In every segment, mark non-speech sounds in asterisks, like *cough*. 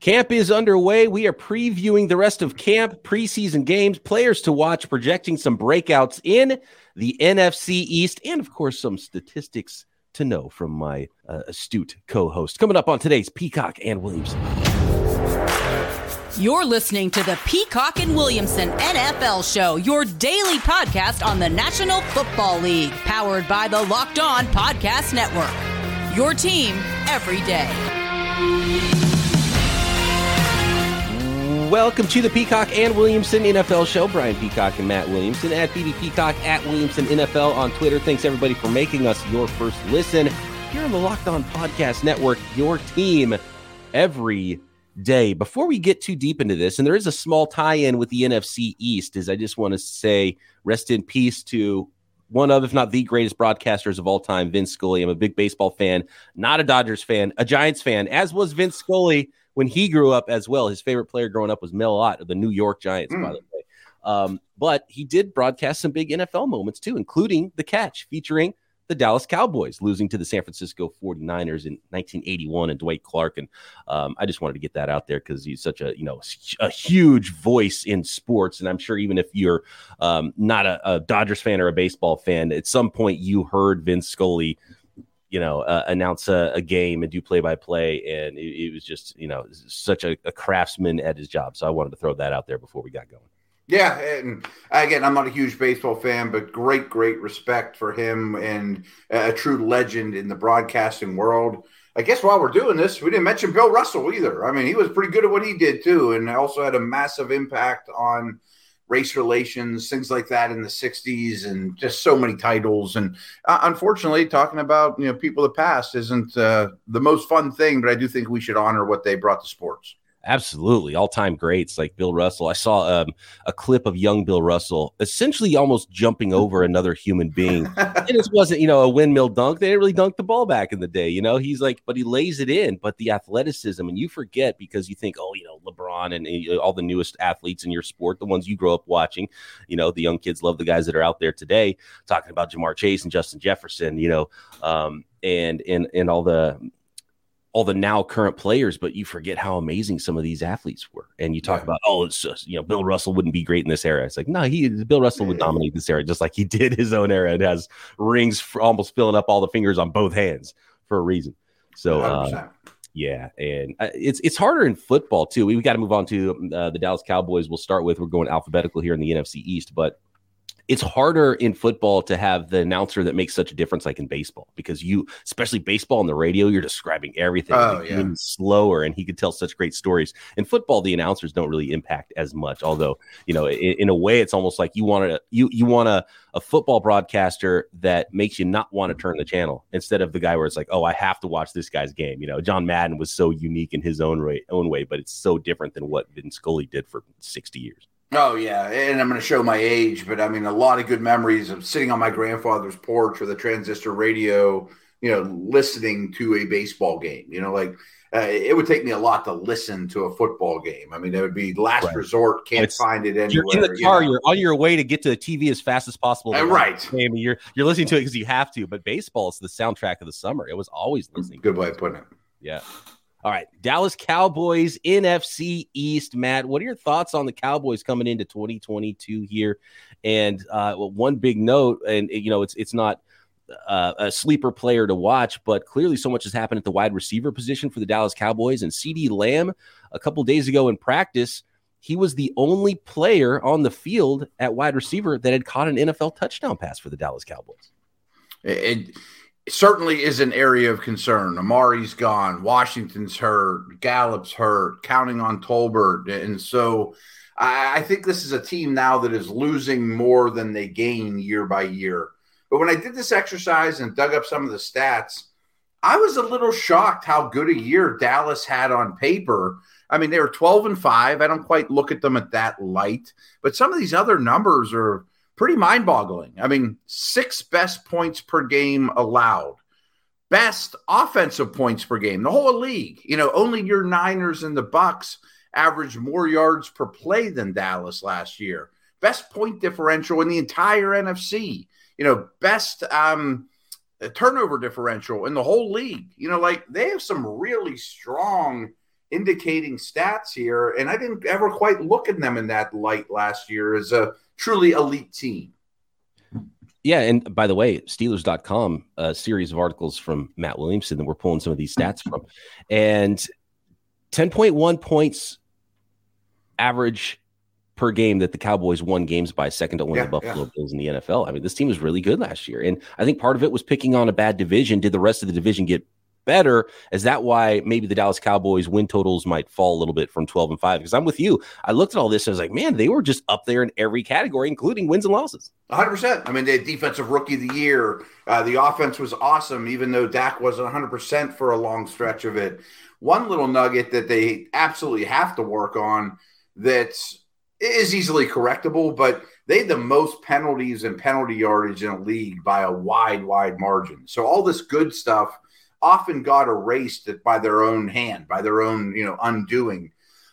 Camp is underway. We are previewing the rest of camp, preseason games, players to watch, projecting some breakouts in the NFC East, and of course, some statistics to know from my uh, astute co host. Coming up on today's Peacock and Williamson. You're listening to the Peacock and Williamson NFL Show, your daily podcast on the National Football League, powered by the Locked On Podcast Network. Your team every day. Welcome to the Peacock and Williamson NFL show. Brian Peacock and Matt Williamson at BD Peacock at Williamson NFL on Twitter. Thanks everybody for making us your first listen here on the Locked On Podcast Network, your team every day. Before we get too deep into this, and there is a small tie in with the NFC East, is I just want to say rest in peace to one of, if not the greatest broadcasters of all time, Vince Scully. I'm a big baseball fan, not a Dodgers fan, a Giants fan, as was Vince Scully when he grew up as well. His favorite player growing up was Mel Ott of the New York Giants, mm. by the way. Um, but he did broadcast some big NFL moments too, including the catch featuring the Dallas Cowboys losing to the San Francisco 49ers in 1981 and Dwight Clark. And um, I just wanted to get that out there because he's such a, you know, a huge voice in sports. And I'm sure even if you're um, not a, a, Dodgers fan or a baseball fan, at some point you heard Vince Scully you know, uh, announce a, a, game and do play by play. And it, it, was just, you know, such a, a, craftsman at his job. So I wanted to throw that out there before we got going. Yeah. And again, I'm not a huge baseball fan, but great, great respect for him and a true legend in the broadcasting world. I guess while we're doing this, we didn't mention Bill Russell either. I mean, he was pretty good at what he did too, and also had a massive impact on race relations, things like that in the 60s, and just so many titles. And uh, unfortunately, talking about you know people of the past isn't uh, the most fun thing, but I do think we should honor what they brought to sports. Absolutely, all-time greats like Bill Russell. I saw um, a clip of young Bill Russell essentially almost jumping *laughs* over another human being. it just wasn't, you know, a windmill dunk. They didn't really dunk the ball back in the day, you know. He's like, but he lays it in. But the athleticism, and you forget because you think, oh, you know, LeBron and all the newest athletes in your sport, the ones you grow up watching. You know, the young kids love the guys that are out there today, talking about Ja'Marr Chase and Justin Jefferson. You know, um, and and and all the all the now current players, but you forget how amazing some of these athletes were. And you talk yeah. about, oh, it's just, you know, Bill Russell wouldn't be great in this era. It's like, no, he Bill Russell would dominate this era just like he *laughs* did his own era. It has rings almost filling up all the fingers on both hands for a reason. So, uh, yeah, and uh, it's it's harder in football too. We, we got to move on to uh, the Dallas Cowboys. We'll start with we're going alphabetical here in the NFC East, but it's harder in football to have the announcer that makes such a difference like in baseball because you especially baseball on the radio you're describing everything. Oh, yeah. slower and he could tell such great stories. In football the announcers don't really impact as much although you know in, in a way it's almost like you want to you you want a, a football broadcaster that makes you not want to turn the channel instead of the guy where it's like oh i have to watch this guy's game. You know john madden was so unique in his own way own way but it's so different than what vin scully did for 60 years Oh yeah, and I'm going to show my age, but I mean a lot of good memories of sitting on my grandfather's porch with a transistor radio, you know, listening to a baseball game. You know, like uh, it would take me a lot to listen to a football game. I mean, it would be last right. resort. Can't it's, find it anywhere. You're in the car. You are on your way to get to the TV as fast as possible. Uh, right. Game. You're you're listening to it because you have to. But baseball is the soundtrack of the summer. It was always listening. Good way of putting it. Yeah. All right, Dallas Cowboys NFC East. Matt, what are your thoughts on the Cowboys coming into 2022 here? And uh, one big note, and you know, it's it's not uh, a sleeper player to watch, but clearly so much has happened at the wide receiver position for the Dallas Cowboys. And CeeDee Lamb, a couple days ago in practice, he was the only player on the field at wide receiver that had caught an NFL touchdown pass for the Dallas Cowboys. It, certainly is an area of concern. Amari's gone, Washington's hurt, Gallup's hurt, counting on Tolbert. And so I, I, think this is a team now that is losing more than they gain year by year. But when I did this exercise and dug up some of the stats, I was a little shocked how good a year Dallas had on paper. I mean, they were 12 and 5. I don't quite look at them at that light, but some of these other numbers are pretty mind boggling. I mean, six best points per game allowed, best offensive points per game, the whole league. You know, only your Niners and the Bucks averaged more yards per play than Dallas last year. Best point differential in the entire NFC. You know, best um, turnover differential in the whole league. You know, like they have some really strong indicating stats here, and I didn't ever quite look at them in that light last year as a truly elite team. Yeah, and by the way, Steelers.com, a series of articles from Matt Williamson that we're pulling some of these stats from. And 10.1 points average per game that the Cowboys won games by, second to only yeah, the Buffalo yeah. Bills in the NFL. I mean, this team was really good last year. And I think part of it was picking on a bad division. Did the rest of the division get better. Is that why maybe the Dallas Cowboys win totals might fall a little bit from 12 and 5? Because I'm with you. I looked at all this and I was like, man, they were just up there in every category, including wins and losses. 100%. I mean, the defensive rookie of the year. Uh, the offense was awesome, even though Dak wasn't 100% for a long stretch of it. One little nugget that they absolutely have to work on that is easily correctable, but they had the most penalties and penalty yardage in a league by a wide, wide margin. So all this good stuff – often got erased by their own hand, by their own, you know, undoing.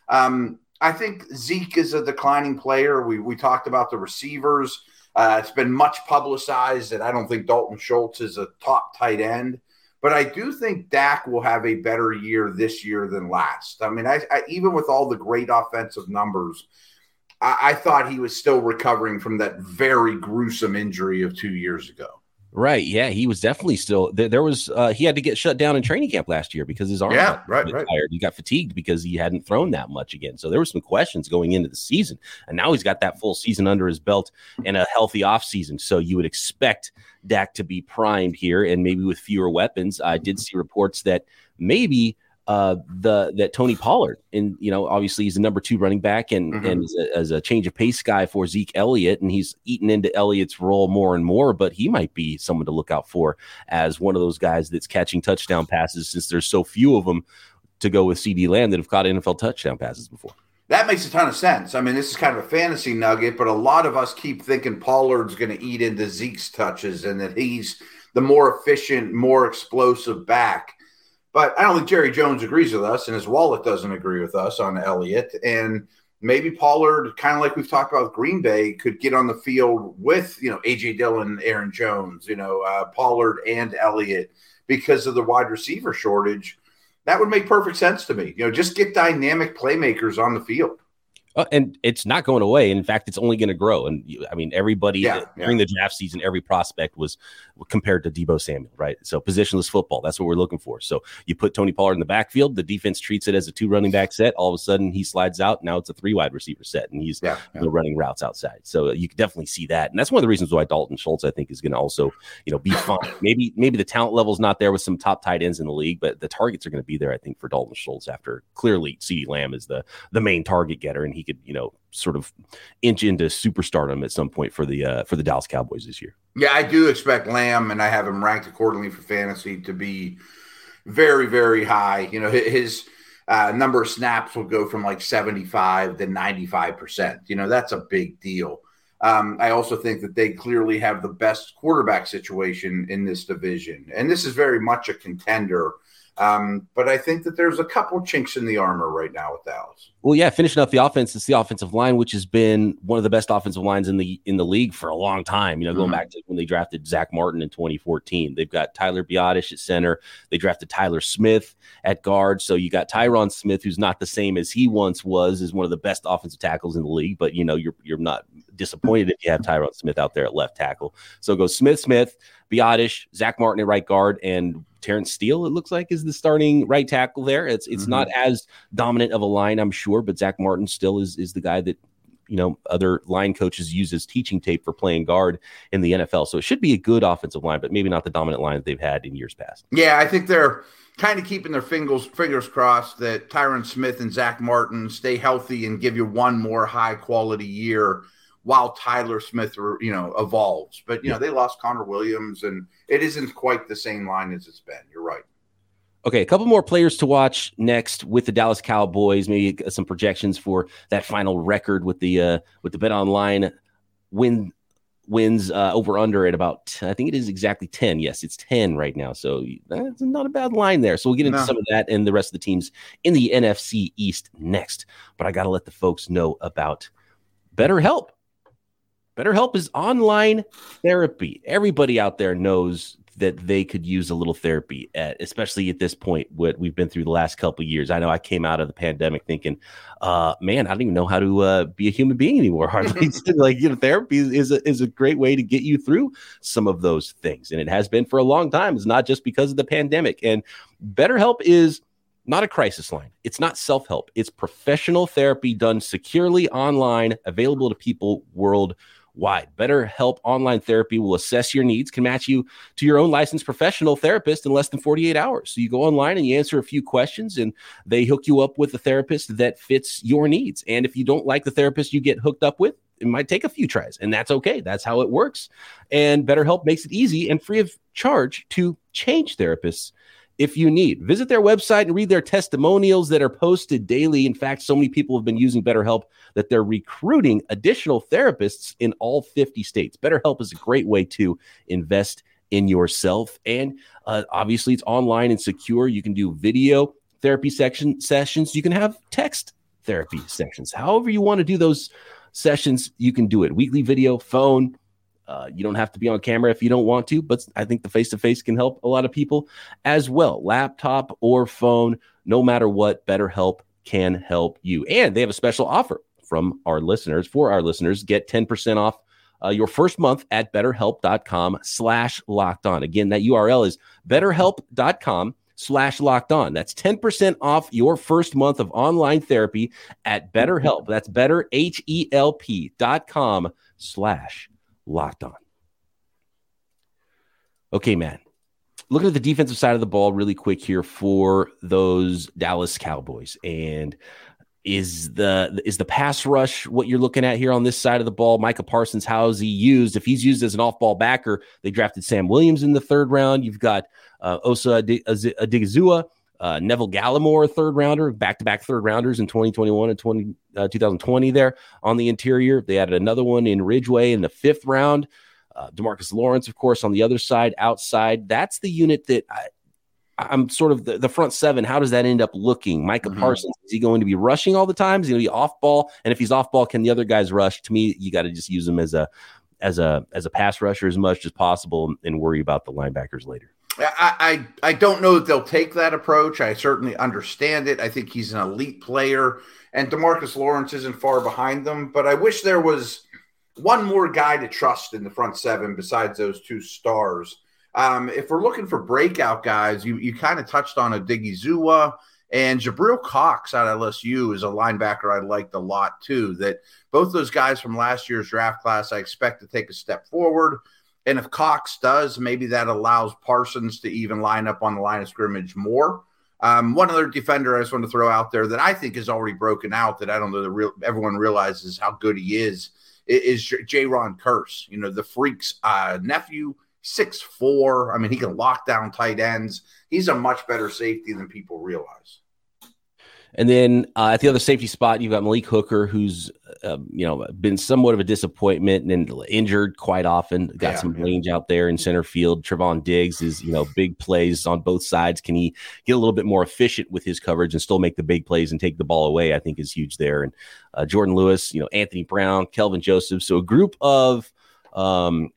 Um, I think Zeke is a declining player. We we talked about the receivers. Uh, it's been much publicized that I don't think Dalton Schultz is a top tight end, but I do think Dak will have a better year this year than last. I mean, I, I even with all the great offensive numbers, I, I thought he was still recovering from that very gruesome injury of two years ago. Right. Yeah, he was definitely still there. there was uh, he had to get shut down in training camp last year because his arm yeah, right, right. tired. He got fatigued because he hadn't thrown that much again. So there were some questions going into the season, and now he's got that full season under his belt and a healthy off season. So you would expect Dak to be primed here, and maybe with fewer weapons. I did see reports that maybe uh, the that Tony Pollard, and you know, obviously he's the number two running back, and mm-hmm. and as a, as a, change of pace guy for Zeke Elliott, and he's eaten into Elliott's role more and more. But he might be someone to look out for as one of those guys that's catching touchdown passes, since there's so few of them to go with CeeDee Lamb that have caught NFL touchdown passes before. That makes a ton of sense. I mean, this is kind of a fantasy nugget, but a lot of us keep thinking Pollard's going to eat into Zeke's touches, and that he's the more efficient, more explosive back. But I don't think Jerry Jones agrees with us, and his wallet doesn't agree with us on Elliott. And maybe Pollard, kind of like we've talked about Green Bay, could get on the field with you know AJ Dillon, Aaron Jones, you know uh, Pollard and Elliott because of the wide receiver shortage. That would make perfect sense to me. You know, just get dynamic playmakers on the field. Uh, and it's not going away. In fact, it's only going to grow. And I mean, everybody yeah, uh, during yeah. the draft season, every prospect was compared to Debo Samuel, right? So positionless football, that's what we're looking for. So you put Tony Pollard in the backfield, the defense treats it as a two running back set. All of a sudden, he slides out. Now it's a three wide receiver set, and he's yeah, you know, running routes outside. So you can definitely see that, and that's one of the reasons why Dalton Schultz, I think, is going to also you know be fine. maybe maybe the talent level's not there with some top tight ends in the league, but the targets are going to be there. I think for Dalton Schultz after clearly CeeDee Lamb is the the main target getter, and he could you know sort of inch into superstardom at some point for the uh, for the Dallas Cowboys this year. Yeah, I do expect Lamb, and I have him ranked accordingly for fantasy to be very very high. You know, his uh, number of snaps will go from like seventy five to ninety five percent. You know, that's a big deal. Um, I also think that they clearly have the best quarterback situation in this division, and this is very much a contender um, but I think that there's a couple chinks in the armor right now with Dallas. Well, yeah, finishing up the offense, it's the offensive line, which has been one of the best offensive lines in the in the league for a long time. You know, going mm-hmm. back to when they drafted Zack Martin in 2014, they've got Tyler Biadasz at center. They drafted Tyler Smith at guard. So you got Tyron Smith, who's not the same as he once was, is one of the best offensive tackles in the league. But you know, you're you're not disappointed if you have Tyron Smith out there at left tackle. So goes Smith, Smith, Biotish, Zack Martin at right guard, and Terence Steele, it looks like, is the starting right tackle there. It's it's mm-hmm. not as dominant of a line, I'm sure, but Zack Martin still is is the guy that you know other line coaches use as teaching tape for playing guard in the NFL. So it should be a good offensive line, but maybe not the dominant line that they've had in years past. Yeah, I think they're kind of keeping their fingers fingers crossed that Tyron Smith and Zack Martin stay healthy and give you one more high quality year while Tyler Smith, you know, evolves. But you know, they lost Connor Williams, and it isn't quite the same line as it's been. You're right. Okay, a couple more players to watch next with the Dallas Cowboys. Maybe some projections for that final record with the uh, with the Bet Online win wins uh, over under at about I think it is exactly ten. Yes, it's ten right now, so that's not a bad line there. So we'll get into no. some of that and the rest of the teams in the NFC East next. But I got to let the folks know about BetterHelp. BetterHelp is online therapy. Everybody out there knows that they could use a little therapy, at, especially at this point, what we've been through the last couple years. I know I came out of the pandemic thinking, uh, man, I don't even know how to uh, be a human being anymore. *laughs* Hardly like you know, therapy is a, is a great way to get you through some of those things, and it has been for a long time. It's not just because of the pandemic. And BetterHelp is not a crisis line. It's not self help. It's professional therapy done securely online, available to people worldwide wide. BetterHelp Online Therapy will assess your needs, can match you to your own licensed professional therapist in less than 48 hours. So you go online and you answer a few questions, and they hook you up with a therapist that fits your needs. And if you don't like the therapist you get hooked up with, it might take a few tries, and that's okay. That's how it works. And BetterHelp makes it easy and free of charge to change therapists if you need. Visit their website and read their testimonials that are posted daily. In fact, so many people have been using BetterHelp that they're recruiting additional therapists in all 50 states. BetterHelp is a great way to invest in yourself. And uh, obviously, it's online and secure. You can do video therapy section sessions, you can have text therapy sessions. However, you want to do those sessions, you can do it weekly video, phone uh, you don't have to be on camera if you don't want to, but I think the face to face can help a lot of people as well. Laptop or phone, no matter what, BetterHelp can help you. And they have a special offer from our listeners. For our listeners, get 10% off uh, your first month at betterhelp.com slash locked on. Again, that URL is betterhelp.com slash locked on. That's 10% off your first month of online therapy at BetterHelp. That's better, dot com slash locked on. Okay, man. Looking at the defensive side of the ball really quick here for those Dallas Cowboys. And is the is the pass rush what you're looking at here on this side of the ball? Micah Parsons, how is he used? If he's used as an off-ball backer, they drafted Sam Williams in the third round. You've got uh, Osa Odighizuwa, uh, Neville Gallimore, third rounder, back-to-back third rounders in 2021 and 20, uh, 2020 there on the interior. They added another one in Ridgeway in the fifth round. Uh, Demarcus Lawrence, of course, on the other side, outside. That's the unit that I, I'm sort of the, the, front seven. How does that end up looking? Micah mm-hmm. Parsons, is he going to be rushing all the time? Is he going to be off ball? And if he's off ball, can the other guys rush? To me, you got to just use him as a as a as a pass rusher as much as possible and worry about the linebackers later. I, I I don't know that they'll take that approach. I certainly understand it. I think he's an elite player, and Demarcus Lawrence isn't far behind them. But I wish there was one more guy to trust in the front seven besides those two stars. Um, if we're looking for breakout guys, you you kind of touched on Odighizuwa and Jabril Cox out of LSU is a linebacker I liked a lot too. That both those guys from last year's draft class, I expect to take a step forward. And if Cox does, maybe that allows Parsons to even line up on the line of scrimmage more. Um, one other defender I just want to throw out there that I think is already broken out that I don't know that real, everyone realizes how good he is is Jayron Kearse. You know, the freak's uh, nephew, six four. I mean, he can lock down tight ends. He's a much better safety than people realize. And then uh, at the other safety spot, you've got Malik Hooker, who's uh, you know been somewhat of a disappointment and injured quite often. Got yeah, some range out there in center field. Trevon Diggs is you know big plays on both sides. Can he get a little bit more efficient with his coverage and still make the big plays and take the ball away? I think is huge there. And uh, Jourdan Lewis, you know Anthony Brown, Kelvin Joseph. So a group of um,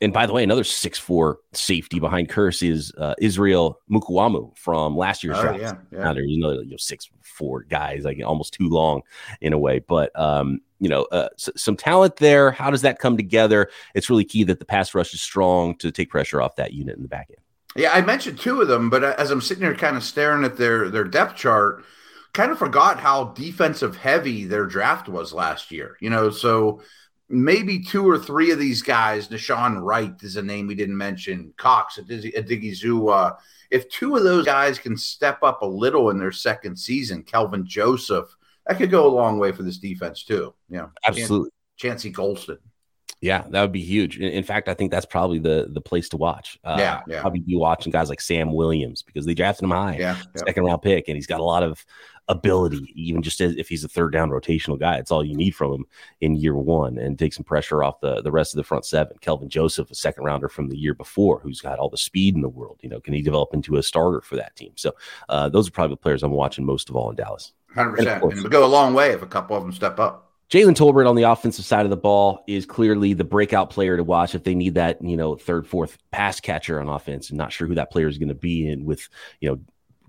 and by the way, another six four safety behind Kearse is uh, Israel Mukuamu from last year's oh, draft. Yeah, yeah. Now you know, you know, six four guys, like almost too long in a way, but um, you know, uh, s- some talent there. How does that come together? It's really key that the pass rush is strong to take pressure off that unit in the back end. Yeah, I mentioned two of them, but as I'm sitting here kind of staring at their their depth chart, kind of forgot how defensive heavy their draft was last year. You know, so maybe two or three of these guys, Nahshon Wright is a name we didn't mention, Cox, Odighizuwa. If two of those guys can step up a little in their second season, Kelvin Joseph, that could go a long way for this defense too. Yeah, absolutely. Chauncey Golston. Yeah, that would be huge. In, in, fact, I think that's probably the the place to watch. Uh, yeah, yeah. Probably be watching guys like Sam Williams because they drafted him high, yeah, yeah. second round pick, and he's got a lot of ability, even just as, if he's a third down rotational guy. It's all you need from him in year one and take some pressure off the, the rest of the front seven. Kelvin Joseph, a second rounder from the year before, who's got all the speed in the world. You know, can he develop into a starter for that team? So uh, those are probably the players I'm watching most of all in Dallas. 100%. And, and it would go a long way if a couple of them step up. Jalen Tolbert on the offensive side of the ball is clearly the breakout player to watch if they need that, you know, third, fourth pass catcher on offense. And not sure who that player is going to be in with, you know,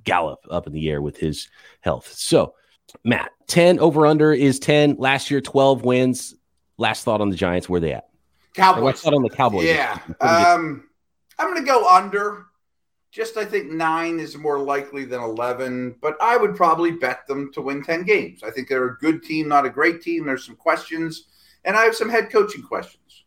Gallup up in the air with his health. So, Matt, 10 over under is 10. Last year, 12 wins. Last thought on the Giants, where they at? Cowboys. Last thought on the Cowboys. Yeah. Um, I'm going to go under. Just I think nine is more likely than 11, but I would probably bet them to win 10 games. I think they're a good team, not a great team. There's some questions, and I have some head coaching questions.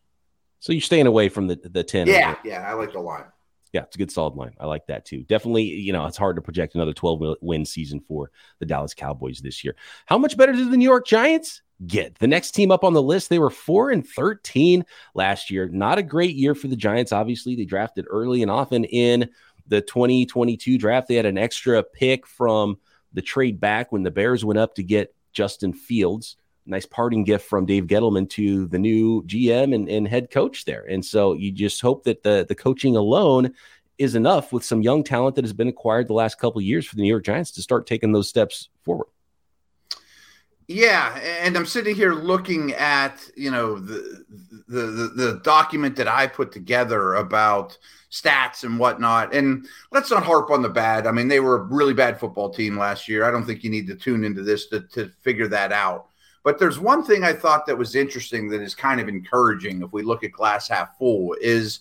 So you're staying away from the, the 10. Yeah, yeah, I like the line. Yeah, it's a good solid line. I like that too. Definitely, you know, it's hard to project another 12 win season for the Dallas Cowboys this year. How much better did the New York Giants get? The next team up on the list, they were 4 and 13 last year. Not a great year for the Giants. Obviously, they drafted early and often in the 2022 draft. They had an extra pick from the trade back when the Bears went up to get Justin Fields. Nice parting gift from Dave Gettleman to the new GM and, and head coach there. And so you just hope that the, the coaching alone is enough with some young talent that has been acquired the last couple years for the New York Giants to start taking those steps forward. Yeah, and I'm sitting here looking at you know the, the the the, document that I put together about stats and whatnot. And let's not harp on the bad. I mean, they were a really bad football team last year. I don't think you need to tune into this to, to figure that out. But there's one thing I thought that was interesting that is kind of encouraging if we look at glass half full is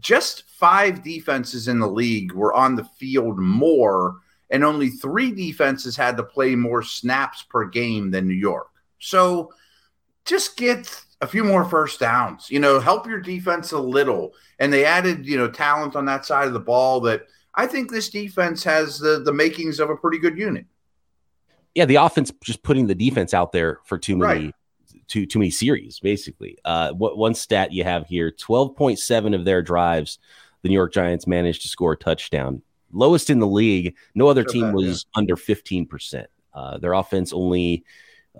just five defenses in the league were on the field more and only three defenses had to play more snaps per game than New York. So just get a few more first downs, you know, help your defense a little. And they added, you know, talent on that side of the ball that I think this defense has the the makings of a pretty good unit. Yeah, the offense just putting the defense out there for too many right. too too many series, basically. Uh what one stat you have here, 12.7 of their drives, the New York Giants managed to score a touchdown lowest in the league. No other team was yeah. under 15%. Uh, their offense only,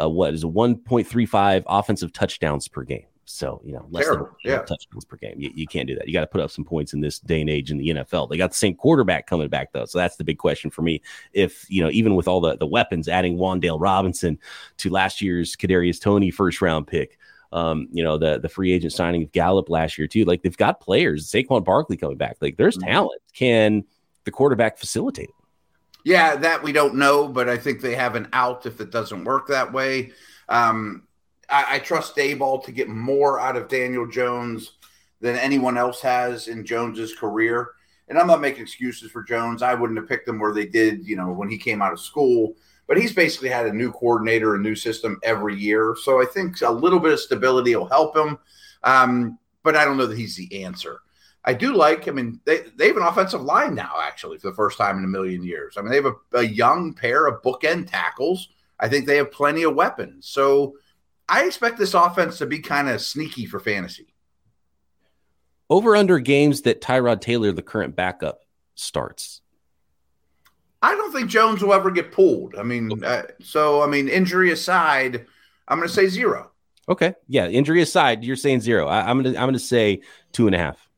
uh, what is one point three five offensive touchdowns per game. So, you know, less Terrible. than yeah. touchdowns per game. You, you can't do that. You got to put up some points in this day and age in the NFL. They got the same quarterback coming back, though. So that's the big question for me. If, you know, even with all the, the weapons, adding Wan'Dale Robinson to last year's Kadarius Toney first round pick, um, you know, the the free agent signing of Gallup last year too. Like they've got players, Saquon Barkley coming back. Like there's mm-hmm. talent. Can the quarterback facilitate Yeah, that we don't know, but I think they have an out if it doesn't work that way. Um, I, I trust Daboll to get more out of Daniel Jones than anyone else has in Jones's career. And I'm not making excuses for Jones. I wouldn't have picked him where they did, you know, when he came out of school. But he's basically had a new coordinator, a new system every year. So I think a little bit of stability will help him. Um, but I don't know that he's the answer. I do like. I mean, they, they have an offensive line now, actually, for the first time in a million years. I mean, they have a, a young pair of bookend tackles. I think they have plenty of weapons. So I expect this offense to be kind of sneaky for fantasy. Over under games that Tyrod Taylor, the current backup, starts. I don't think Jones will ever get pulled. I mean, uh, so I mean, injury aside, I'm going to say zero. Okay, yeah, injury aside, you're saying zero. I, I'm going to I'm going to say two and a half.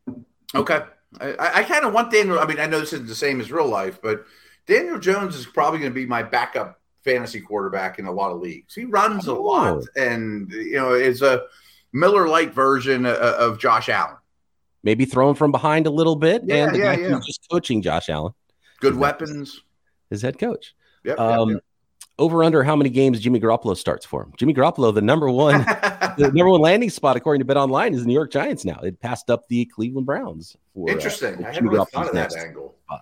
Okay. I, I kind of want Daniel. I mean, I know this isn't the same as real life, but Daniel Jones is probably going to be my backup fantasy quarterback in a lot of leagues. He runs oh. a lot, and you know, is a Miller Lite version of, of Josh Allen. Maybe throwing from behind a little bit, yeah, and the yeah, guy yeah. who's just coaching Josh Allen. Good weapons. His head coach. Yep, um, yep, over under how many games Jimmy Garoppolo starts for him. Jimmy Garoppolo, the number one, the *laughs* number one landing spot according to Bet Online is the New York Giants now. It passed up the Cleveland Browns. For, uh, Interesting. Uh, I hadn't really thought of that angle. Spot.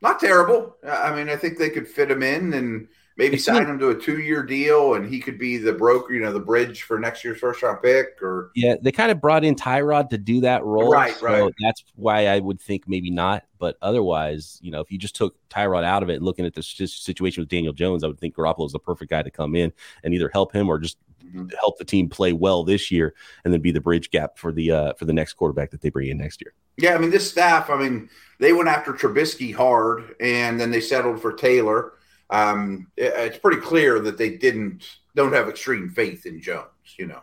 Not terrible. I mean, I think they could fit him in and maybe it's sign him to a two-year deal, and he could be the broker, you know, the bridge for next year's first-round pick. Or yeah, they kind of brought in Tyrod to do that role, right? So right. That's why I would think maybe not. But otherwise, you know, if you just took Tyrod out of it, looking at the situation with Daniel Jones, I would think Garoppolo is the perfect guy to come in and either help him or just mm-hmm. help the team play well this year, and then be the bridge gap for the uh, for the next quarterback that they bring in next year. Yeah, I mean, this staff, I mean, they went after Trubisky hard, and then they settled for Taylor um, it, it's pretty clear that they didn't don't have extreme faith in Jones. You know.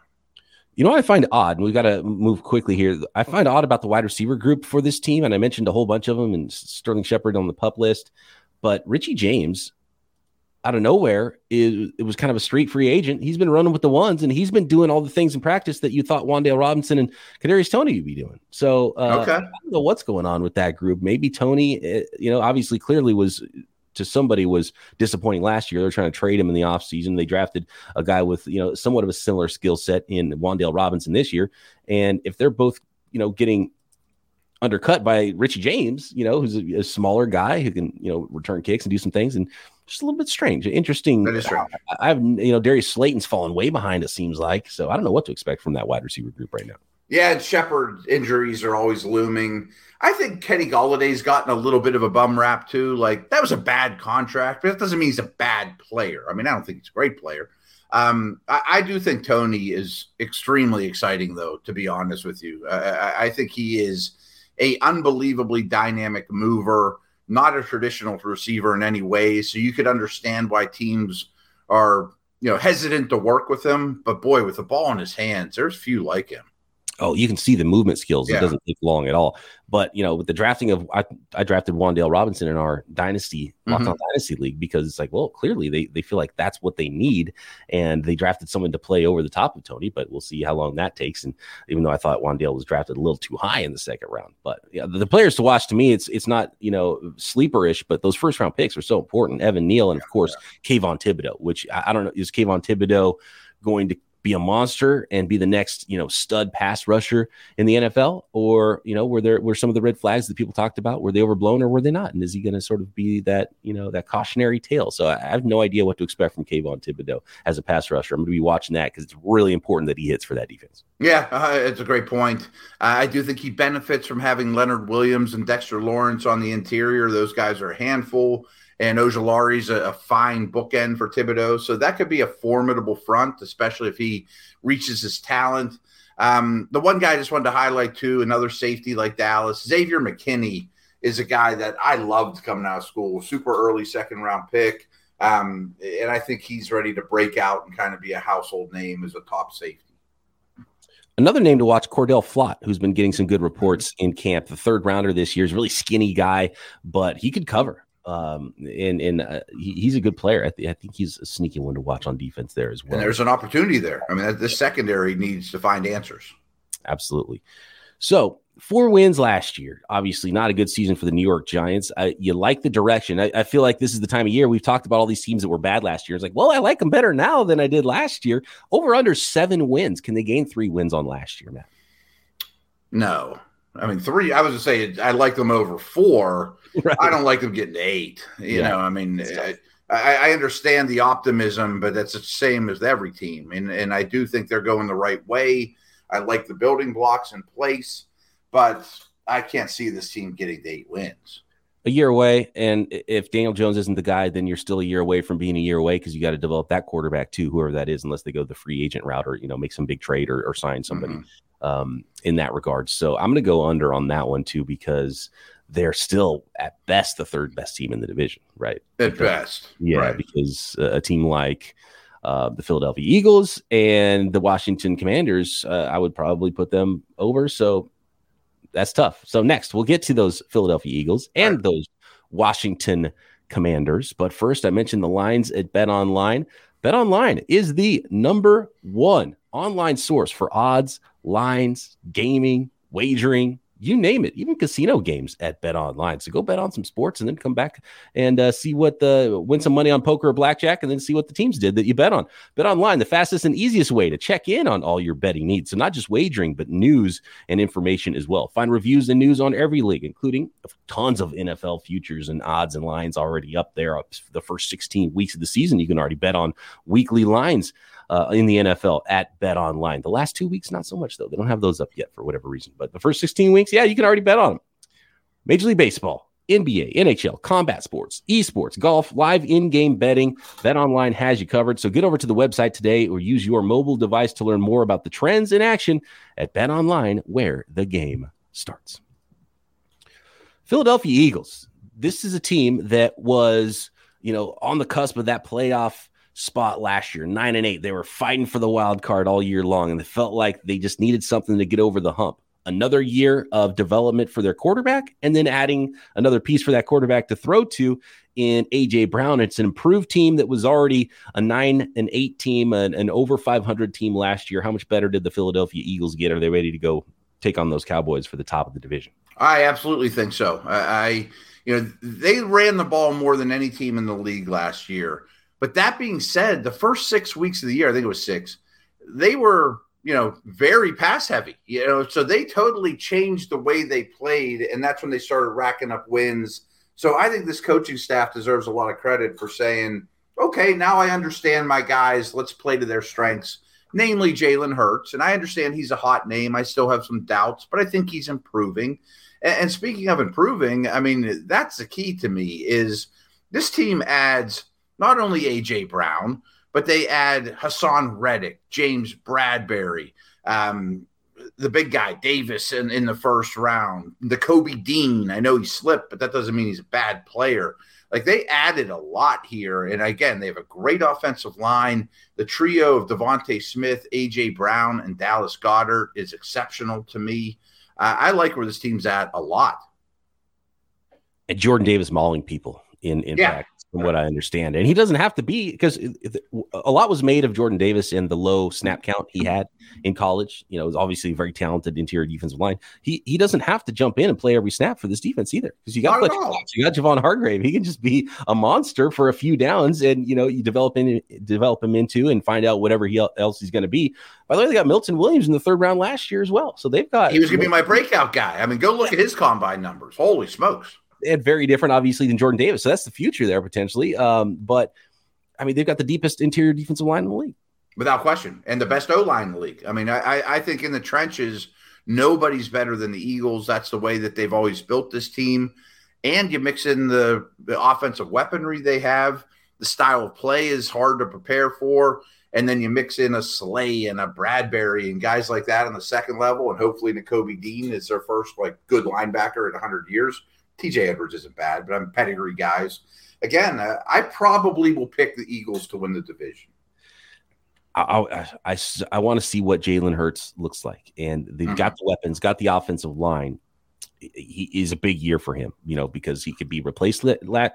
You know what I find odd, and we've got to move quickly here. I find odd about the wide receiver group for this team, and I mentioned a whole bunch of them, and Sterling Shepard on the pup list, but Richie James out of nowhere is it was kind of a street free agent. He's been running with the ones and he's been doing all the things in practice that you thought Wan'Dale Robinson and Kadarius Toney would be doing. So uh, okay. I don't know what's going on with that group. Maybe Toney, eh, you know, obviously clearly was to somebody was disappointing last year. They're trying to trade him in the offseason. They drafted a guy with, you know, somewhat of a similar skill set in Wan'Dale Robinson this year. And if they're both, you know, getting undercut by Richie James, you know, who's a, a smaller guy who can, you know, return kicks and do some things and just a little bit strange, interesting. That is strange. I, have you know Darius Slayton's fallen way behind. It seems like so. I don't know what to expect from that wide receiver group right now. Yeah, Shepard injuries are always looming. I think Kenny Golladay's gotten a little bit of a bum rap too. Like that was a bad contract, but that doesn't mean he's a bad player. I mean, I don't think he's a great player. Um, I, I, do think Toney is extremely exciting, though. To be honest with you, I, I think he is a unbelievably dynamic mover not a traditional receiver in any way. So you could understand why teams are, you know, hesitant to work with him. But boy, with the ball in his hands, there's few like him. Oh, you can see the movement skills. Yeah. It doesn't take long at all. But you know, with the drafting of I, I drafted Wan'Dale Robinson in our dynasty mm-hmm. dynasty league because it's like, well, clearly they they feel like that's what they need, and they drafted someone to play over the top of Toney. But we'll see how long that takes. And even though I thought Wan'Dale was drafted a little too high in the second round, but yeah, the, the players to watch to me, it's it's not you know sleeperish, but those first round picks are so important. Evan Neal and of course yeah. Kayvon Thibodeaux, which I, I don't know is Kayvon Thibodeaux going to be a monster and be the next, you know, stud pass rusher in the NFL? Or, you know, were there were some of the red flags that people talked about, were they overblown or were they not? And is he going to sort of be that, you know, that cautionary tale? So I, have no idea what to expect from Kayvon Thibodeaux as a pass rusher. I'm going to be watching that because it's really important that he hits for that defense. Yeah, uh, it's a great point. Uh, I do think he benefits from having Leonard Williams and Dexter Lawrence on the interior. Those guys are a handful and Ojulari's a, a fine bookend for Thibodeaux. So that could be a formidable front, especially if he reaches his talent. Um, the one guy I just wanted to highlight too, another safety like Dallas, Xavier McKinney is a guy that I loved coming out of school, super early second round pick. Um, and I think he's ready to break out and kind of be a household name as a top safety. Another name to watch, Cor'Dale Flott, who's been getting some good reports in camp. The third rounder this year is really skinny guy, but he could cover. Um, and and uh, he, he's a good player. I, th- I, think he's a sneaky one to watch on defense there as well. And there's an opportunity there. I mean, the secondary needs to find answers. Absolutely. So four wins last year. Obviously, not a good season for the New York Giants. I, you like the direction. I, I, feel like this is the time of year we've talked about all these teams that were bad last year. It's like, well, I like them better now than I did last year. Over under seven wins. Can they gain three wins on last year, Matt? No, I mean, three. I was to say I like them over four. *laughs* Right. I don't like them getting eight. You yeah. know, I mean, I, I, understand the optimism, but that's the same as every team, and and I do think they're going the right way. I like the building blocks in place, but I can't see this team getting eight wins. A year away, and if Daniel Jones isn't the guy, then you're still a year away from being a year away because you got to develop that quarterback too, whoever that is, unless they go the free agent route or you know make some big trade or, or sign somebody. Mm-hmm um, in that regard. So I'm going to go under on that one too because they're still at best the third best team in the division, right? At because, best, yeah. Right. Because uh, a team like uh, the Philadelphia Eagles and the Washington Commanders, uh, I would probably put them over. So that's tough. So next, we'll get to those Philadelphia Eagles and right. those Washington Commanders. But first, I mentioned the lines at Bet Online. Bet Online is the number one online source for odds, lines, gaming, wagering, you name it, even casino games at Bet Online. So go bet on some sports and then come back and uh, see what the win some money on poker or blackjack, and then see what the teams did that you bet on. Bet Online, the fastest and easiest way to check in on all your betting needs. So not just wagering, but news and information as well. Find reviews and news on every league, including tons of NFL futures and odds and lines already up there. The first 16 weeks of the season, you can already bet on weekly lines uh, in the NFL at Bet Online. The last two weeks, not so much though. They don't have those up yet for whatever reason. But the first 16 weeks, yeah, you can already bet on them. Major League Baseball, NBA, NHL, combat sports, esports, golf, live in-game betting. Bet Online has you covered. So get over to the website today or use your mobile device to learn more about the trends in action at Bet Online, where the game starts. Philadelphia Eagles. This is a team that was, you know, on the cusp of that playoff spot last year, nine and eight. They were fighting for the wild card all year long, and they felt like they just needed something to get over the hump. another year of development for their quarterback and then adding another piece for that quarterback to throw to in AJ Brown. It's an improved team that was already a nine and eight team, an, an over 500 team last year. How much better did the Philadelphia Eagles get? Are they ready to go take on those Cowboys for the top of the division? I absolutely think so. I, I you know, they ran the ball more than any team in the league last year. But that being said, the first six weeks of the year, I think it was six, they were you know, very pass heavy, you know, so they totally changed the way they played. And that's when they started racking up wins. So I think this coaching staff deserves a lot of credit for saying, okay, now I understand my guys. Let's play to their strengths, namely Jalen Hurts. And I understand he's a hot name. I still have some doubts, but I think he's improving. And, and speaking of improving, I mean, that's the key to me is this team adds not only AJ Brown, but they add Haason Reddick, James Bradberry, um, the big guy Davis in, in the first round, the Kobe Dean. I know he slipped, but that doesn't mean he's a bad player. Like they added a lot here, and again, they have a great offensive line. The trio of DeVonta Smith, AJ Brown, and Dallas Goedert is exceptional to me. Uh, I like where this team's at a lot. And Jordan Davis mauling people in in yeah. practice from what I understand. And he doesn't have to be because a lot was made of Jordan Davis and the low snap count he had in college. You know, was obviously a very talented interior defensive line. He he doesn't have to jump in and play every snap for this defense either because you got you got Javon Hargrave. He can just be a monster for a few downs, and you know you develop in, develop him into and find out whatever he else he's going to be. By the way, they got Milton Williams in the third round last year as well, so they've got. He was going to be my breakout guy. I mean, go look at his combine numbers. Holy smokes! And very different, obviously, than Jordan Davis. So that's the future there potentially. Um, but I mean, they've got the deepest interior defensive line in the league, without question, and the best O line in the league. I mean, I, I think in the trenches, nobody's better than the Eagles. That's the way that they've always built this team. And you mix in the, the offensive weaponry they have. The style of play is hard to prepare for. And then you mix in a Slay and a Bradberry and guys like that on the second level. And hopefully, Nakobe Dean is their first like good linebacker in 100 years. TJ Edwards isn't bad, but I'm pedigree guys. Again, uh, I probably will pick the Eagles to win the division. I, I, I, I want to see what Jalen Hurts looks like. And they've mm-hmm. got the weapons, got the offensive line he is a big year for him, you know, because he could be replaced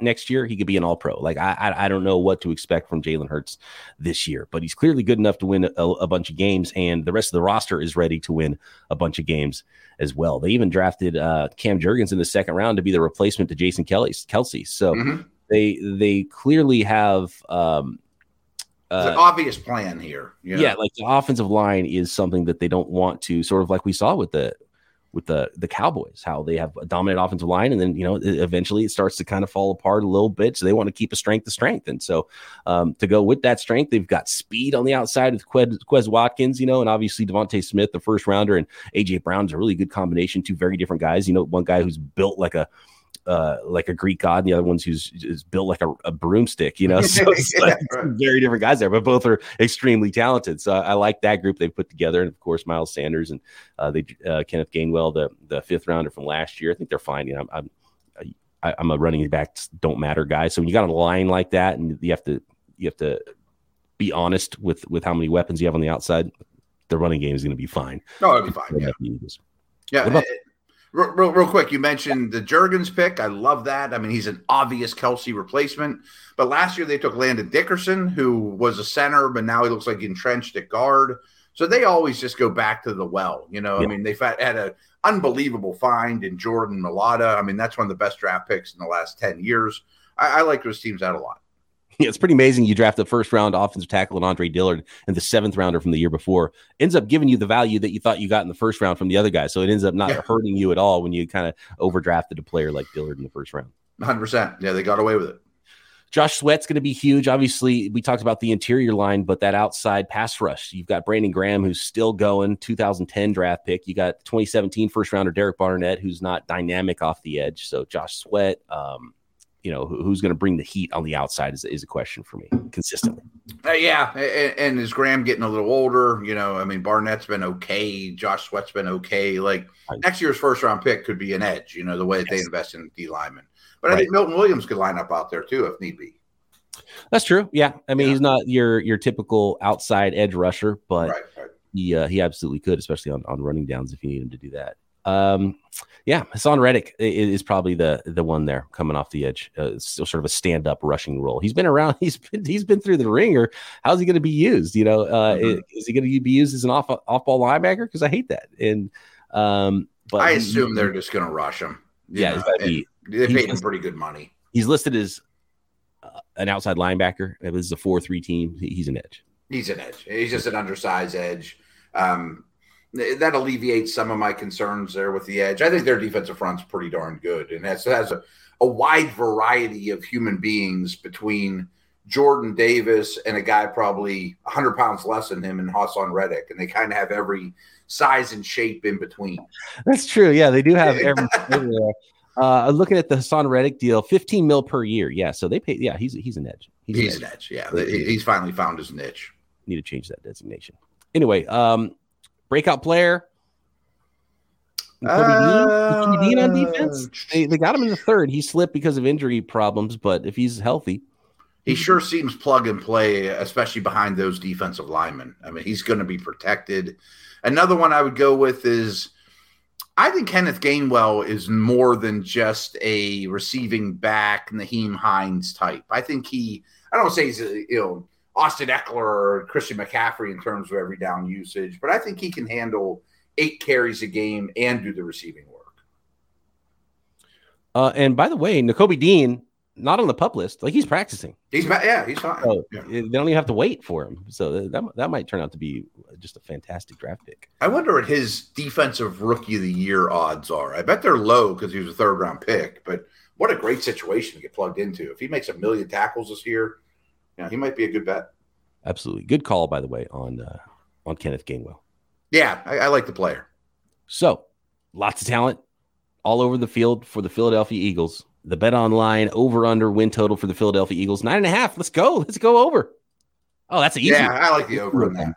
next year. He could be an all pro. Like, I, I don't know what to expect from Jalen Hurts this year, but he's clearly good enough to win a, a, bunch of games. And the rest of the roster is ready to win a bunch of games as well. They even drafted uh, Cam Jurgens in the second round to be the replacement to Jason Kelly, Kelce. So mm-hmm. they, they clearly have, um, uh, an obvious plan here. You know? Yeah, like the offensive line is something that they don't want to sort of like we saw with the with the the Cowboys, how they have a dominant offensive line, and then you know eventually it starts to kind of fall apart a little bit. So they want to keep a strength to strength, and so um, to go with that strength, they've got speed on the outside with Quez, Quez Watkins, you know, and obviously DeVonta Smith, the first rounder, and AJ Brown's a really good combination. Two very different guys. You know, one guy who's built like a uh, like a Greek god, and the other one's who's is built like a, a broomstick, you know. *laughs* So like very different guys there, but both are extremely talented. So I, I like that group they've put together, and of course Miles Sanders and uh, they uh, Kenneth Gainwell, the the fifth rounder from last year. I think they're fine. You know, I'm, I'm I, am a running back don't matter guy. So when you got a line like that, and you have to you have to be honest with with how many weapons you have on the outside, the running game is going to be fine. No, it'll be fine. Yeah. Yeah. Real, real, quick, you mentioned the Jurgens pick. I love that. I mean, he's an obvious Kelce replacement. But last year they took Landon Dickerson, who was a center, but now he looks like entrenched at guard. So they always just go back to the well. You know, yeah. I mean, they've had, had an unbelievable find in Jordan Mailata. I mean, that's one of the best draft picks in the last 10 years. I, I like those teams out a lot. Yeah, it's pretty amazing. You draft the first round offensive tackle and Andre Dillard and the seventh rounder from the year before ends up giving you the value that you thought you got in the first round from the other guy. So it ends up not yeah. hurting you at all when you kind of overdrafted a player like Dillard in the first round. 100%. Yeah, they got away with it. Josh Sweat's going to be huge. Obviously, we talked about the interior line, but that outside pass rush. You've got Brandon Graham, who's still going, 2010 draft pick. You got 2017 first rounder Derek Barnett, who's not dynamic off the edge. So Josh Sweat, um, you know, who's going to bring the heat on the outside is, is a question for me consistently. Uh, yeah, and, and, is Graham getting a little older? You know, I mean, Barnett's been okay, Josh Sweat's been okay. Like right. next year's first round pick could be an edge. You know, the way that yes. they invest in D linemen. But right. I think Milton Williams could line up out there too if need be. That's true. Yeah, I mean, yeah. he's not your your typical outside edge rusher, but right, he uh, he absolutely could, especially on on running downs if you need him to do that. Um, yeah, Haason Reddick is probably the the one there coming off the edge. Uh, still sort of a stand up rushing role. He's been around. *laughs* He's been he's been through the ringer. How's he going to be used? You know, uh, mm-hmm. is he going to be used as an off off ball linebacker? Because I hate that. And um, but I assume he, they're just going to rush him. Yeah, be, they paid him pretty good money. He's listed as uh, an outside linebacker. This is a four three team. He's an edge. He's an edge. He's just an undersized edge. Um, that alleviates some of my concerns there with the edge. I think their defensive front's pretty darn good, and has has a, a wide variety of human beings between Jordan Davis and a guy probably 100 pounds less than him and Haason Reddick, and they kind of have every size and shape in between. That's true. Yeah, they do have *laughs* every. uh, looking at the Haason Reddick deal, 15 mil per year. Yeah, so they pay. Yeah, he's he's an edge. He's, he's an, edge. edge. Yeah, he's finally found his niche. Need to change that designation. Anyway, um, breakout player. Uh, Dean, Dean on defense. They, they got him in the third. He slipped because of injury problems, but if he's healthy, he sure seems plug and play, especially behind those defensive linemen. I mean, he's going to be protected. Another one I would go with is I think Kenneth Gainwell is more than just a receiving back, Nyheim Hines type. I think he, I don't say he's, a, you know, Austin Ekeler or Christian McCaffrey in terms of every down usage, but I think he can handle eight carries a game and do the receiving work. Uh, and by the way, Nakobe Dean, not on the pup list, like he's practicing. He's yeah, he's fine. So yeah. They don't even have to wait for him. So that, that might turn out to be just a fantastic draft pick. I wonder what his defensive rookie of the year odds are. I bet they're low because he was a third round pick, but what a great situation to get plugged into. If he makes a million tackles this year, yeah, he might be a good bet. Absolutely, good call by the way on uh, on Kenneth Gainwell. Yeah, I, I like the player. So, lots of talent all over the field for the Philadelphia Eagles. The BetOnline over under win total for the Philadelphia Eagles nine and a half. Let's go. Let's go over. Oh, that's easy. Yeah, I like the over on that.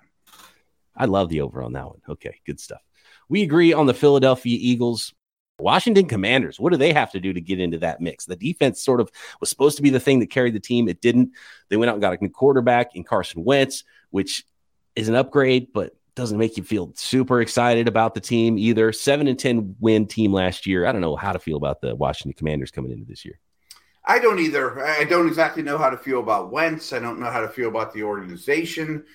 I love the over on that one. Okay, good stuff. We agree on the Philadelphia Eagles Washington Commanders, what do they have to do to get into that mix? The defense sort of was supposed to be the thing that carried the team. It didn't. They went out and got a new quarterback in Carson Wentz, which is an upgrade, but doesn't make you feel super excited about the team either. Seven and 10 win team last year. I don't know how to feel about the Washington Commanders coming into this year. I don't either. I don't exactly know how to feel about Wentz. I don't know how to feel about the organization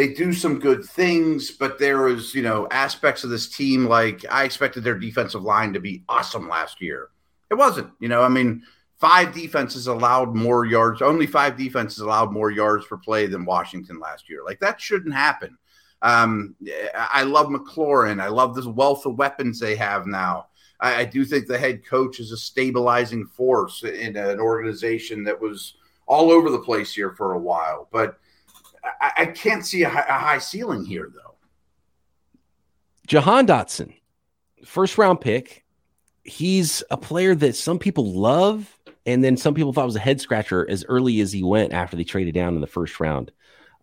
they do some good things, but there is, you know, aspects of this team like I expected their defensive line to be awesome last year. It wasn't, you know, I mean, five defenses allowed more yards, only five defenses allowed more yards per play than Washington last year. Like that shouldn't happen. Um, I love McLaurin. I love this wealth of weapons they have now. I, I do think the head coach is a stabilizing force in an organization that was all over the place here for a while. But I, I can't see a high, a high ceiling here, though. Jahan Dotson, first round pick. He's a player that some people love, and then some people thought was a head scratcher as early as he went after they traded down in the first round.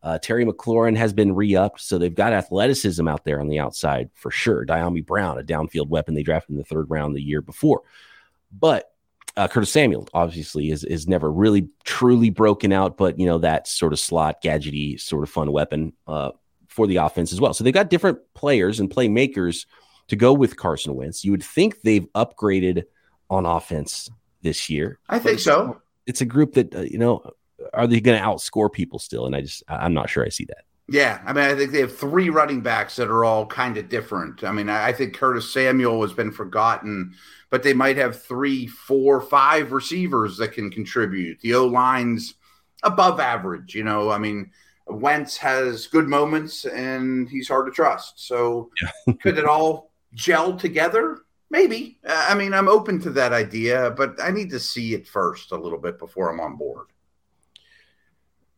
Uh, Terry McLaurin has been re-upped, so they've got athleticism out there on the outside for sure. Dyami Brown, a downfield weapon they drafted in the third round the year before. But uh, Curtis Samuel obviously is is never really truly broken out, but you know that sort of slot gadgety sort of fun weapon uh, for the offense as well. So they've got different players and playmakers to go with Carson Wentz. You would think they've upgraded on offense this year. I think so. It's a group that uh, you know are they going to outscore people still? And I just I'm not sure I see that. Yeah, I mean, I think they have three running backs that are all kind of different. I mean, I think Curtis Samuel has been forgotten but they might have three, four, five receivers that can contribute. The O line's above average. You know, I mean, Wentz has good moments and he's hard to trust. So yeah. *laughs* could it all gel together? Maybe. I mean, I'm open to that idea, but I need to see it first a little bit before I'm on board.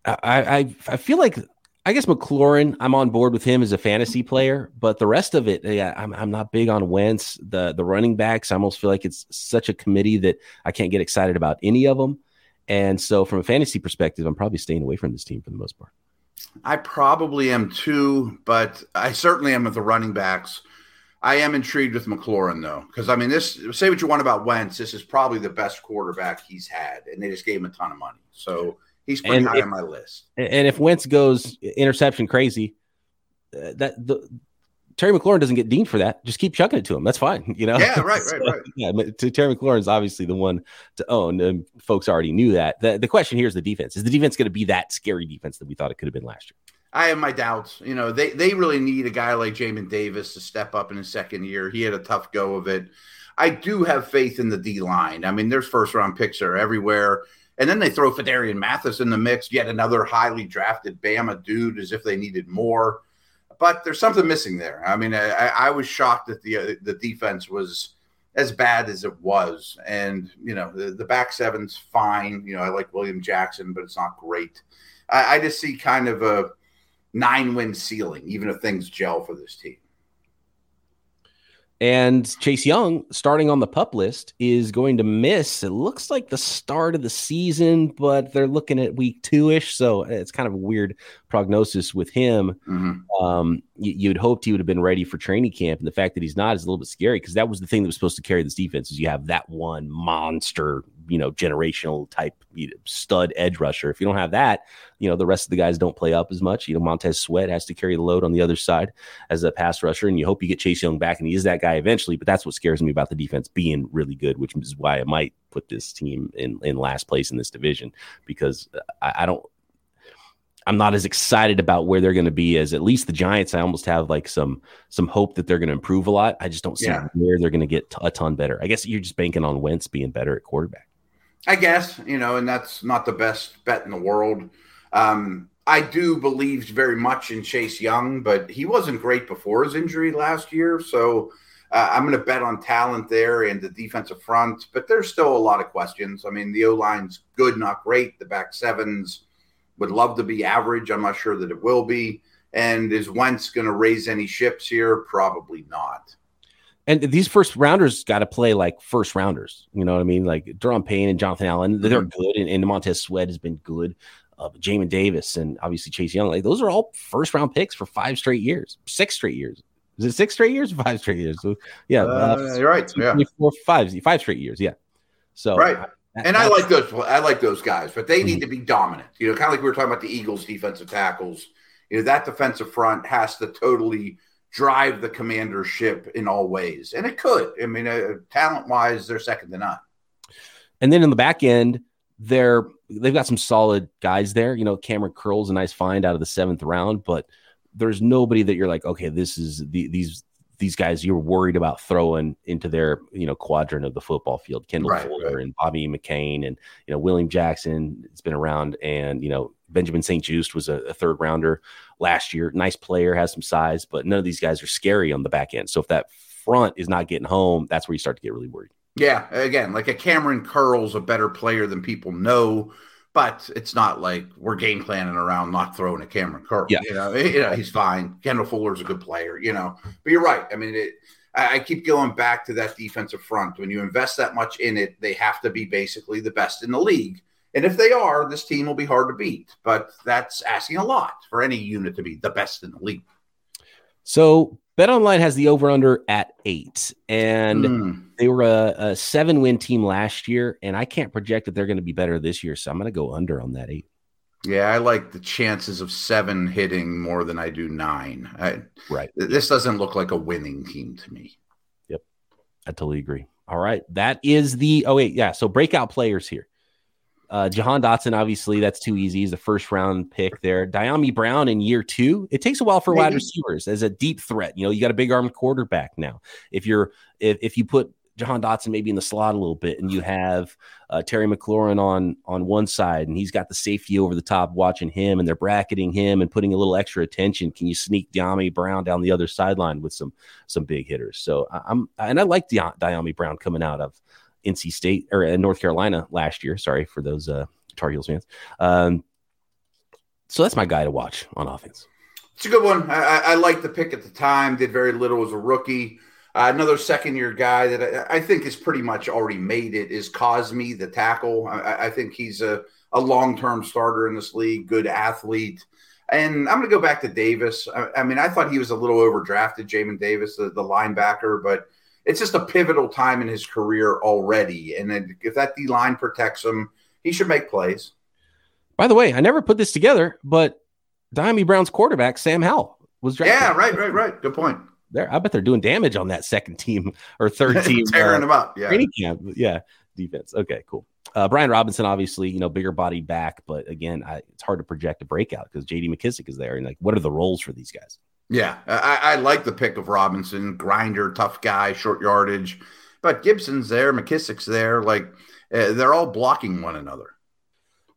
I I, I feel like I guess McLaurin, I'm on board with him as a fantasy player, but the rest of it, yeah, I'm, I'm not big on Wentz. The the running backs, I almost feel like it's such a committee that I can't get excited about any of them. And so, from a fantasy perspective, I'm probably staying away from this team for the most part. I probably am too, but I certainly am with the running backs. I am intrigued with McLaurin though, because I mean, this say what you want about Wentz, this is probably the best quarterback he's had, and they just gave him a ton of money. So He's pretty and high if, on my list. And if Wentz goes interception crazy, uh, that the Terry McLaurin doesn't get deemed for that. Just keep chucking it to him. That's fine. *laughs* You know. Yeah. Right. *laughs* so, right. Right. Yeah. Terry McLaurin is obviously the one to own. And folks already knew that. The, the question here is the defense. Is the defense going to be that scary defense that we thought it could have been last year? I have my doubts. You know, they they really need a guy like Jamin Davis to step up in his second year. He had a tough go of it. I do have faith in the D line. I mean, there's first round picks are everywhere. And then they throw Phidarian Mathis in the mix, yet another highly drafted Bama dude, as if they needed more. But there's something missing there. I mean, I, I was shocked that the uh, the defense was as bad as it was, and you know the, the back seven's fine. You know, I like William Jackson, but it's not great. I, I just see kind of a nine win ceiling, even if things gel for this team. And Chase Young, starting on the pup list, is going to miss. It looks like the start of the season, but they're looking at week two ish. So it's kind of a weird prognosis with him. Mm-hmm. Um, you, would hoped he would have been ready for training camp. And the fact that he's not is a little bit scary because that was the thing that was supposed to carry this defense is you have that one monster you know generational type stud edge rusher. If you don't have that, you know the rest of the guys don't play up as much. You know Montez Sweat has to carry the load on the other side as a pass rusher, and you hope you get Chase Young back, and he is that guy eventually. But that's what scares me about the defense being really good, which is why I might put this team in in last place in this division because I, I don't. I'm not as excited about where they're going to be as at least the Giants. I almost have like some some hope that they're going to improve a lot. I just don't see yeah. where they're going to get t- a ton better. I guess you're just banking on Wentz being better at quarterback. I guess, you know, and that's not the best bet in the world. Um, I do believe very much in Chase Young, but he wasn't great before his injury last year. So uh, I'm going to bet on talent there and the defensive front, but there's still a lot of questions. I mean, the O line's good, not great. The back sevens would love to be average. I'm not sure that it will be. And is Wentz going to raise any ships here? Probably not. And these first rounders got to play like first rounders. You know what I mean? Like Daron Payne and Jonathan Allen, they're mm-hmm. good. And, and Montez Sweat has been good. Uh, Jamin Davis and obviously Chase Young. Like those are all first round picks for five straight years, six straight years. Is it six straight years? Five straight years. So, yeah, uh, uh, you're right. Two, yeah, four, five, five straight years. Yeah. So right. That, and I like those. I like those guys, but they mm-hmm. need to be dominant. You know, kind of like we were talking about the Eagles' defensive tackles. You know, that defensive front has to totally drive the commander ship in all ways. And it could. I mean, uh, talent wise, they're second to none. And then in the back end, they're they've got some solid guys there. You know, Kamren Curl's a nice find out of the seventh round, but there's nobody that you're like, okay, this is the, these these guys you're worried about throwing into their you know quadrant of the football field. Kendall right, Fuller right. and Bobby McCain and you know William Jackson. It's been around, and you know Benjamin St-Juste was a, a, third rounder last year. Nice player, has some size, but none of these guys are scary on the back end. So if that front is not getting home, that's where you start to get really worried. Yeah, again, like a Kamren Curl's a better player than people know, but it's not like we're game planning around not throwing a Kamren Curl. Yeah, you know, you know he's fine. Kendall Fuller's a good player, you know. But you're right. I mean, it, I, I keep going back to that defensive front. When you invest that much in it, they have to be basically the best in the league. And if they are, this team will be hard to beat. But that's asking a lot for any unit to be the best in the league. So BetOnline has the over under at eight, and mm. they were a, a, seven win team last year. And I can't project that they're going to be better this year. So I'm going to go under on that eight. Yeah, I like the chances of seven hitting more than I do nine. I, right. This doesn't look like a winning team to me. Yep. I totally agree. All right. That is the, oh, wait. Yeah. So breakout players here. Uh, Jahan Dotson, obviously, that's too easy. He's a first round pick there. Dyami Brown in year two. It takes a while for Maybe. wide receivers as a deep threat. You know, you got a big arm quarterback now. If you're if, if you put Jahan Dotson maybe in the slot a little bit, and you have uh, Terry McLaurin on on one side, and he's got the safety over the top watching him, and they're bracketing him and putting a little extra attention. Can you sneak Dyami Brown down the other sideline with some some big hitters? So I'm and I like Dyami Brown coming out of NC State or uh, North Carolina last year. Sorry for those uh, Tar Heels fans. Um, so that's my guy to watch on offense. It's a good one. I, I like the pick at the time. Did very little as a rookie. Uh, another second year guy that I, I, think is pretty much already made it is Cosmi, the tackle. I, I think he's a, a long term starter in this league, good athlete. And I'm going to go back to Davis. I, I, mean, I thought he was a little overdrafted, Jamin Davis, the, the linebacker, but it's just a pivotal time in his career already. And if that D line protects him, he should make plays. By the way, I never put this together, but Dyami Brown's quarterback, Sam Howell, was drafted. Yeah, right, right, right. Good point. they're I bet they're doing damage on that second team or third *laughs* team, tearing uh, them up. Yeah, camp. Yeah, defense. Okay, cool. Uh, Brian Robinson, obviously, you know, bigger body back, but again, I, it's hard to project a breakout because J.D. McKissic is there, and like, what are the roles for these guys? Yeah, I, I like the pick of Robinson, grinder, tough guy, short yardage, but Gibson's there, McKissic's there, like uh, they're all blocking one another.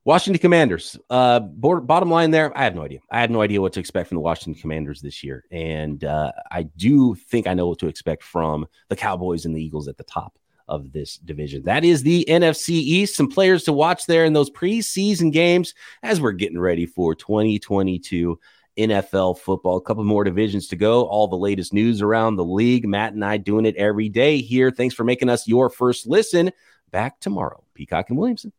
Washington Commanders. Uh, board, bottom line there, I have no idea. I had no idea what to expect from the Washington Commanders this year, and uh, I do think I know what to expect from the Cowboys and the Eagles at the top of this division. That is the NFC East. Some players to watch there in those preseason games as we're getting ready for 2022 NFL football. A couple more divisions to go. All the latest news around the league. Matt and I doing it every day here. Thanks for making us your first listen. Back tomorrow. Peacock and Williamson.